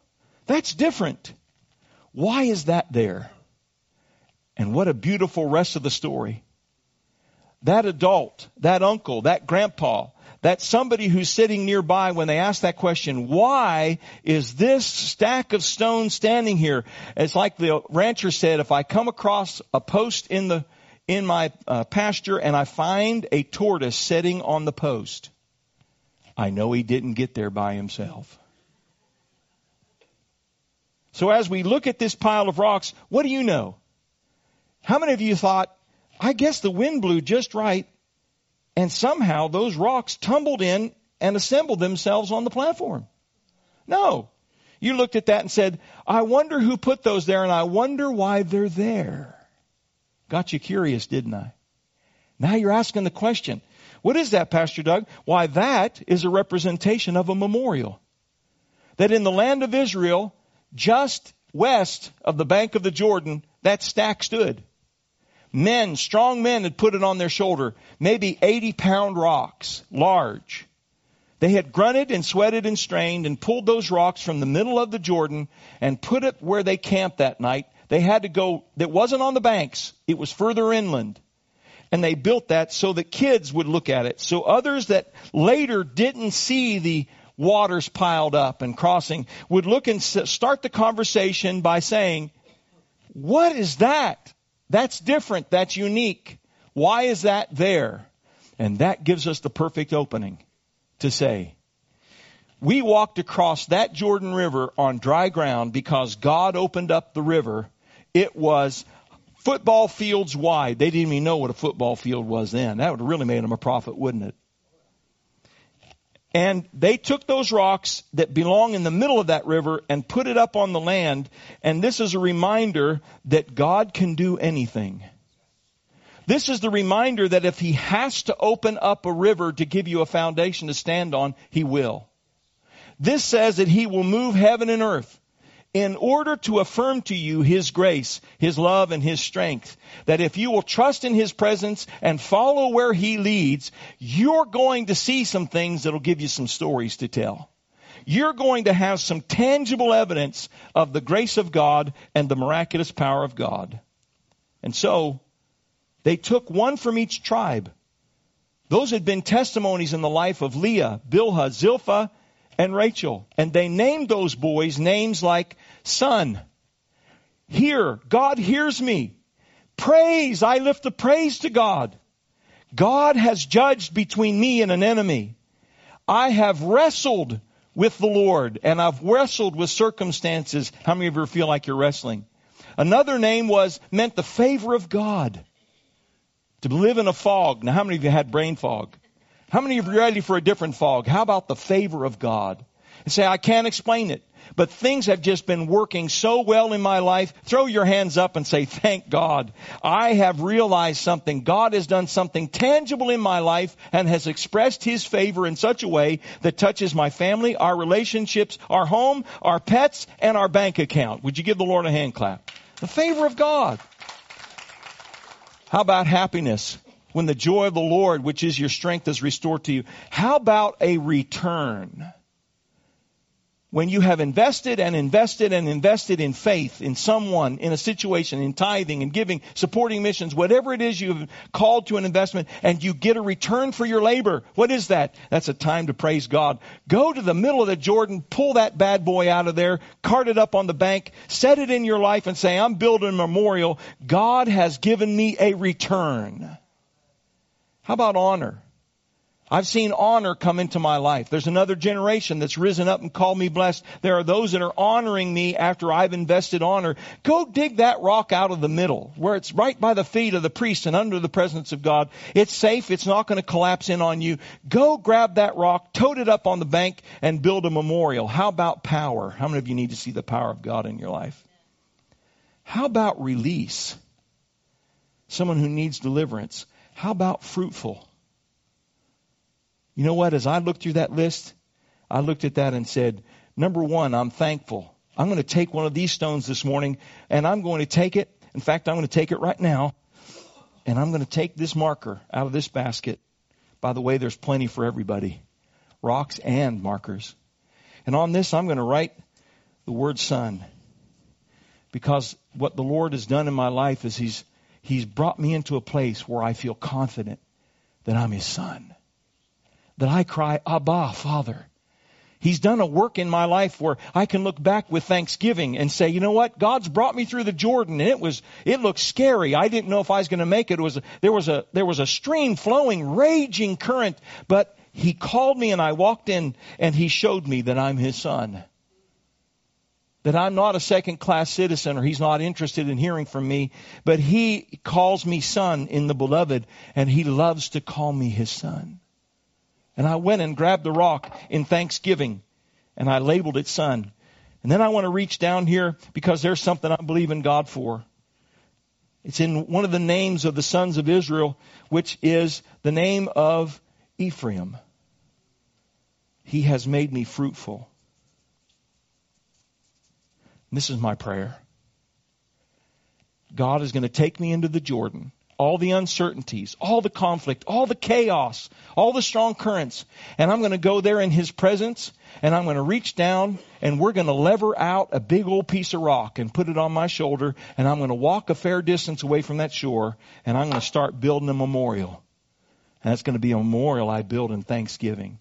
That's different. Why is that there? And what a beautiful rest of the story. That adult, that uncle, that grandpa, that somebody who's sitting nearby when they ask that question, why is this stack of stones standing here? It's like the rancher said, if I come across a post in the, in my uh, pasture and I find a tortoise sitting on the post, I know he didn't get there by himself. So as we look at this pile of rocks, what do you know? How many of you thought, I guess the wind blew just right and somehow those rocks tumbled in and assembled themselves on the platform? No. You looked at that and said, I wonder who put those there and I wonder why they're there. Got you curious, didn't I? Now you're asking the question, what is that, Pastor Doug? Why, that is a representation of a memorial. That in the land of Israel, just west of the bank of the Jordan, that stack stood. Men, strong men had put it on their shoulder, maybe 80 pound rocks, large. They had grunted and sweated and strained and pulled those rocks from the middle of the Jordan and put it where they camped that night. They had to go, that wasn't on the banks, it was further inland and they built that so that kids would look at it. So others that later didn't see the waters piled up and crossing would look and start the conversation by saying, what is that? That's different. That's unique. Why is that there? And that gives us the perfect opening to say, we walked across that Jordan River on dry ground because God opened up the river. It was football fields wide. They didn't even know what a football field was then. That would have really made them a prophet, wouldn't it? And they took those rocks that belong in the middle of that river and put it up on the land. And this is a reminder that God can do anything. This is the reminder that if he has to open up a river to give you a foundation to stand on, he will. This says that he will move heaven and earth in order to affirm to you his grace, his love, and his strength. That if you will trust in his presence and follow where he leads, you're going to see some things that'll give you some stories to tell. You're going to have some tangible evidence of the grace of God and the miraculous power of God. And so, they took one from each tribe. Those had been testimonies in the life of Leah, Bilhah, Zilpah, and Rachel. And they named those boys names like son. Hear, God hears me. Praise, I lift the praise to God. God has judged between me and an enemy. I have wrestled with the Lord and I've wrestled with circumstances. How many of you feel like you're wrestling? Another name was, meant the favor of God. To live in a fog. Now how many of you had brain fog? How many of you are ready for a different fog? How about the favor of God? And say, I can't explain it, but things have just been working so well in my life. Throw your hands up and say, thank God. I have realized something. God has done something tangible in my life and has expressed His favor in such a way that touches my family, our relationships, our home, our pets, and our bank account. Would you give the Lord a hand clap? The favor of God. How about happiness? When the joy of the Lord, which is your strength, is restored to you. How about a return? When you have invested and invested and invested in faith in someone, in a situation, in tithing and giving, supporting missions, whatever it is you've called to an investment, and you get a return for your labor. What is that? That's a time to praise God. Go to the middle of the Jordan, pull that bad boy out of there, cart it up on the bank, set it in your life and say, I'm building a memorial. God has given me a return. How about honor? I've seen honor come into my life. There's another generation that's risen up and called me blessed. There are those that are honoring me after I've invested honor. Go dig that rock out of the middle where it's right by the feet of the priest and under the presence of God. It's safe. It's not going to collapse in on you. Go grab that rock, tote it up on the bank and build a memorial. How about power? How many of you need to see the power of God in your life? How about release? Someone who needs deliverance. How about fruitful? You know what? As I looked through that list, I looked at that and said, number one, I'm thankful. I'm going to take one of these stones this morning and I'm going to take it. In fact, I'm going to take it right now and I'm going to take this marker out of this basket. By the way, there's plenty for everybody. Rocks and markers. And on this, I'm going to write the word son. Because what the Lord has done in my life is He's He's brought me into a place where I feel confident that I'm His son. That I cry, Abba, Father. He's done a work in my life where I can look back with thanksgiving and say, you know what? God's brought me through the Jordan and it was, it looked scary. I didn't know if I was going to make it. It was, there was a, there was a stream flowing, raging current, but He called me and I walked in and He showed me that I'm His son that I'm not a second class citizen or he's not interested in hearing from me, but he calls me son in the beloved and he loves to call me his son. And I went and grabbed the rock in thanksgiving and I labeled it son. And then I want to reach down here because there's something I believe in God for. It's in one of the names of the sons of Israel, which is the name of Ephraim. He has made me fruitful. This is my prayer. God is going to take me into the Jordan. All the uncertainties, all the conflict, all the chaos, all the strong currents. And I'm going to go there in His presence and I'm going to reach down and we're going to lever out a big old piece of rock and put it on my shoulder and I'm going to walk a fair distance away from that shore and I'm going to start building a memorial. And that's going to be a memorial I build in thanksgiving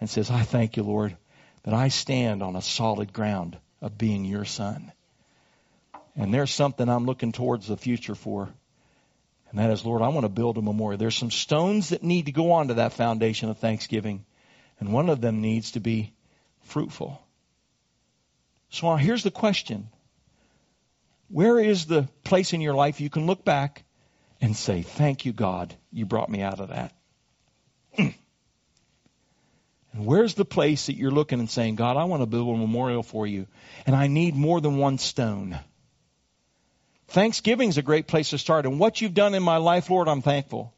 and says, I thank you, Lord, that I stand on a solid ground of being your son. And there's something I'm looking towards the future for. And that is, Lord, I want to build a memorial. There's some stones that need to go onto that foundation of thanksgiving. And one of them needs to be fruitful. So here's the question. Where is the place in your life you can look back and say, thank you, God, you brought me out of that? And where's the place that you're looking and saying, God, I want to build a memorial for you, and I need more than one stone? Thanksgiving's a great place to start. And what you've done in my life, Lord, I'm thankful.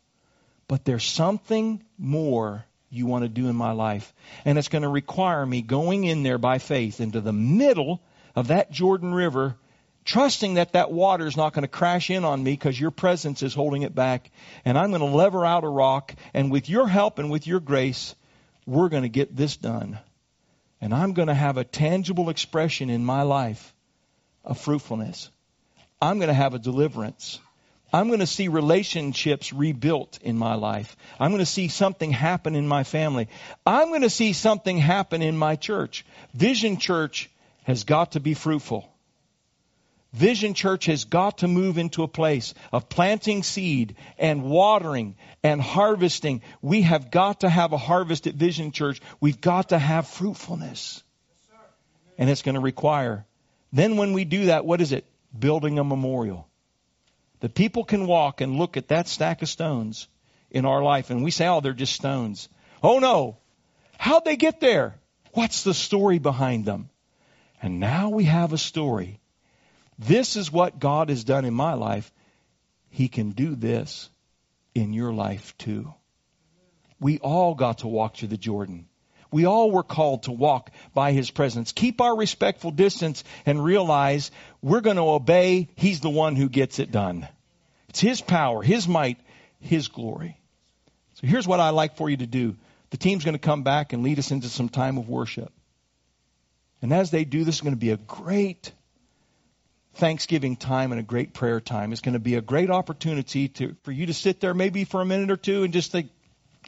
But there's something more you want to do in my life. And it's going to require me going in there by faith into the middle of that Jordan River, trusting that that water is not going to crash in on me because your presence is holding it back. And I'm going to lever out a rock. And with your help and with your grace, we're going to get this done. And I'm going to have a tangible expression in my life of fruitfulness. I'm going to have a deliverance. I'm going to see relationships rebuilt in my life. I'm going to see something happen in my family. I'm going to see something happen in my church. Vision Church has got to be fruitful. Vision Church has got to move into a place of planting seed and watering and harvesting. We have got to have a harvest at Vision Church. We've got to have fruitfulness. And it's going to require. Then when we do that, what is it? Building a memorial. The people can walk and look at that stack of stones in our life and we say, oh, they're just stones. Oh no. How'd they get there? What's the story behind them? And now we have a story this is what God has done in my life. He can do this in your life too. We all got to walk through the Jordan. We all were called to walk by His presence. Keep our respectful distance and realize we're going to obey. He's the one who gets it done. It's His power, His might, His glory. So here's what I'd like for you to do. The team's going to come back and lead us into some time of worship. And as they do, this is going to be a great Thanksgiving time and a great prayer time. It's going to be a great opportunity to, for you to sit there maybe for a minute or two and just think,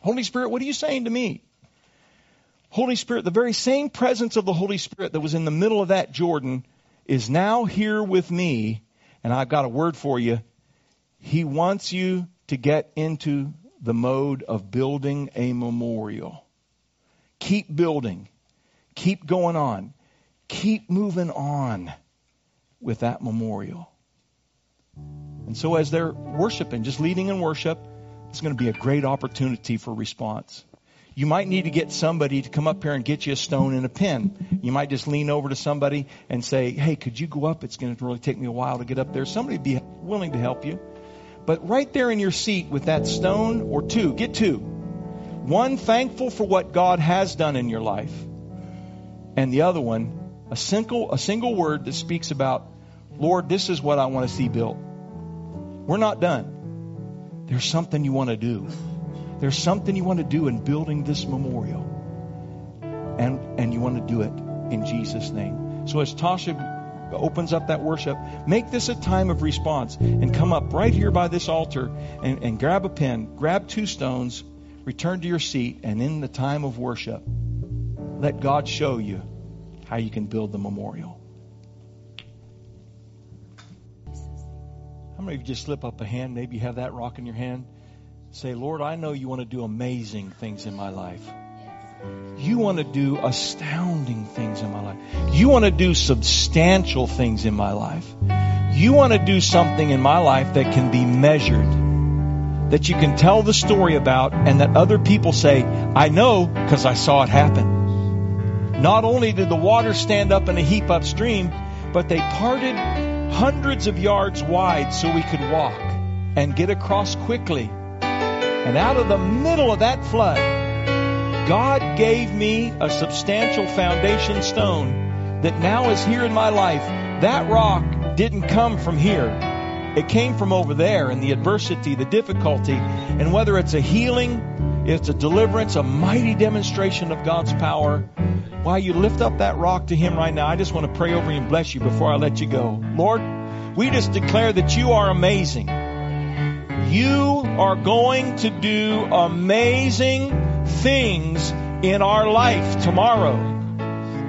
Holy Spirit, what are you saying to me? Holy Spirit, the very same presence of the Holy Spirit that was in the middle of that Jordan is now here with me, and I've got a word for you. He wants you to get into the mode of building a memorial. Keep building. Keep going on. Keep moving on with that memorial. And so as they're worshiping, just leading in worship, it's going to be a great opportunity for response. You might need to get somebody to come up here and get you a stone and a pen. You might just lean over to somebody and say, Hey, could you go up? It's going to really take me a while to get up there. Somebody be willing to help you. But right there in your seat with that stone or two, get two. One, thankful for what God has done in your life. And the other one, a single, a single word that speaks about Lord, this is what I want to see built. We're not done. There's something you want to do. There's something you want to do in building this memorial. And, and you want to do it in Jesus' name. So as Tasha opens up that worship, make this a time of response and come up right here by this altar and, and grab a pen, grab two stones, return to your seat, and in the time of worship, let God show you how you can build the memorial. How many of you just slip up a hand? Maybe you have that rock in your hand. Say, Lord, I know you want to do amazing things in my life. You want to do astounding things in my life. You want to do substantial things in my life. You want to do something in my life that can be measured, that you can tell the story about, and that other people say, I know because I saw it happen. Not only did the water stand up in a heap upstream, but they parted hundreds of yards wide so we could walk and get across quickly. And out of the middle of that flood, God gave me a substantial foundation stone that now is here in my life. That rock didn't come from here. It came from over there and the adversity, the difficulty, and whether it's a healing, it's a deliverance, a mighty demonstration of God's power, while you lift up that rock to Him right now, I just want to pray over you and bless you before I let you go. Lord, we just declare that you are amazing. You are going to do amazing things in our life tomorrow.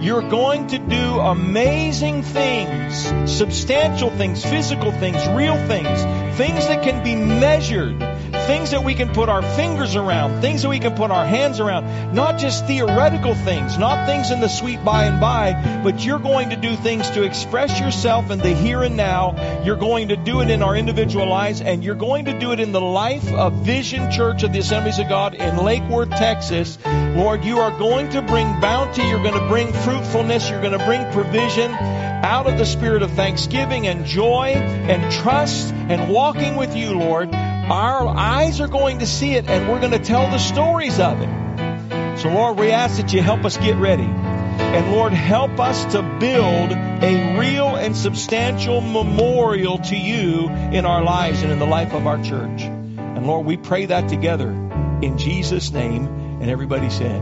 You're going to do amazing things, substantial things, physical things, real things, things that can be measured, things that we can put our fingers around, things that we can put our hands around, not just theoretical things, not things in the sweet by and by, but you're going to do things to express yourself in the here and now. You're going to do it in our individual lives, and you're going to do it in the life of Vision Church of the Assemblies of God in Lake Worth, Texas. Lord, you are going to bring bounty, you're going to bring fruitfulness, you're going to bring provision out of the spirit of thanksgiving and joy and trust and walking with you, Lord. Our eyes are going to see it and we're going to tell the stories of it. So Lord, we ask that you help us get ready. And Lord, help us to build a real and substantial memorial to you in our lives and in the life of our church. And Lord, we pray that together in Jesus' name. And everybody said,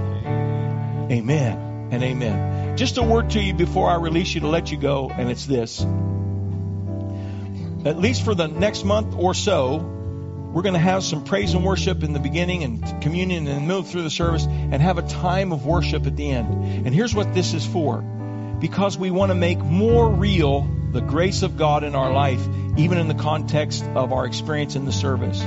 Amen and amen. Just a word to you before I release you to let you go, and it's this. At least for the next month or so, we're going to have some praise and worship in the beginning and communion in the middle through the service and have a time of worship at the end. And here's what this is for. Because we want to make more real the grace of God in our life, even in the context of our experience in the service.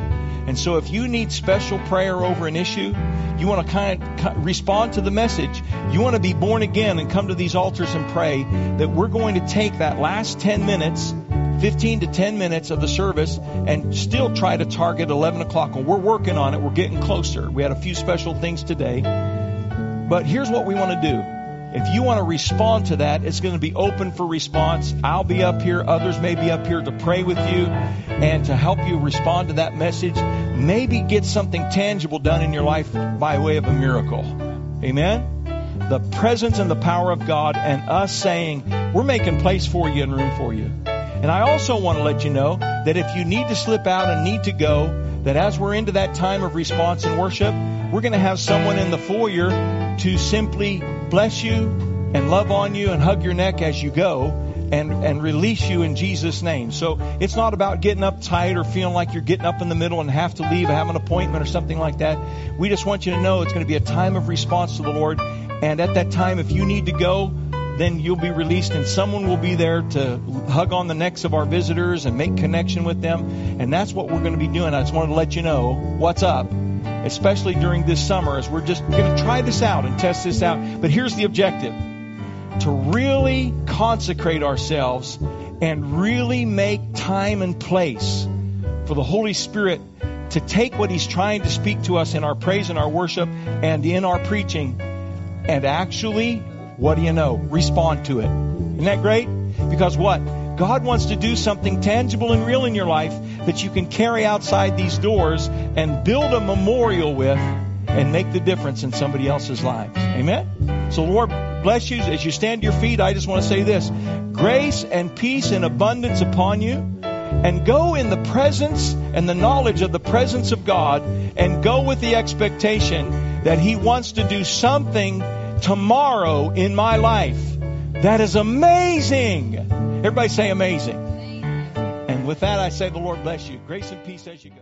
And so if you need special prayer over an issue, you want to kind of respond to the message, you want to be born again and come to these altars and pray that we're going to take that last 10 minutes 15 to 10 minutes of the service and still try to target 11 o'clock. And we're working on it. We're getting closer. We had a few special things today. But here's what we want to do. If you want to respond to that, it's going to be open for response. I'll be up here. Others may be up here to pray with you and to help you respond to that message. Maybe get something tangible done in your life by way of a miracle. Amen? The presence and the power of God and us saying, we're making place for you and room for you. And I also want to let you know that if you need to slip out and need to go, that as we're into that time of response and worship, we're going to have someone in the foyer to simply bless you and love on you and hug your neck as you go and, and release you in Jesus' name. So it's not about getting uptight or feeling like you're getting up in the middle and have to leave, have an appointment or something like that. We just want you to know it's going to be a time of response to the Lord. And at that time, if you need to go, then you'll be released and someone will be there to hug on the necks of our visitors and make connection with them. And that's what we're going to be doing. I just wanted to let you know what's up, especially during this summer as we're just going to try this out and test this out. But here's the objective to really consecrate ourselves and really make time and place for the Holy Spirit to take what He's trying to speak to us in our praise and our worship and in our preaching and actually what do you know? Respond to it. Isn't that great? Because what? God wants to do something tangible and real in your life that you can carry outside these doors and build a memorial with and make the difference in somebody else's lives. Amen? So, Lord, bless you. As you stand to your feet, I just want to say this grace and peace and abundance upon you. And go in the presence and the knowledge of the presence of God and go with the expectation that He wants to do something tomorrow in my life. That is amazing. Everybody say amazing. And with that, I say the Lord bless you. Grace and peace as you go.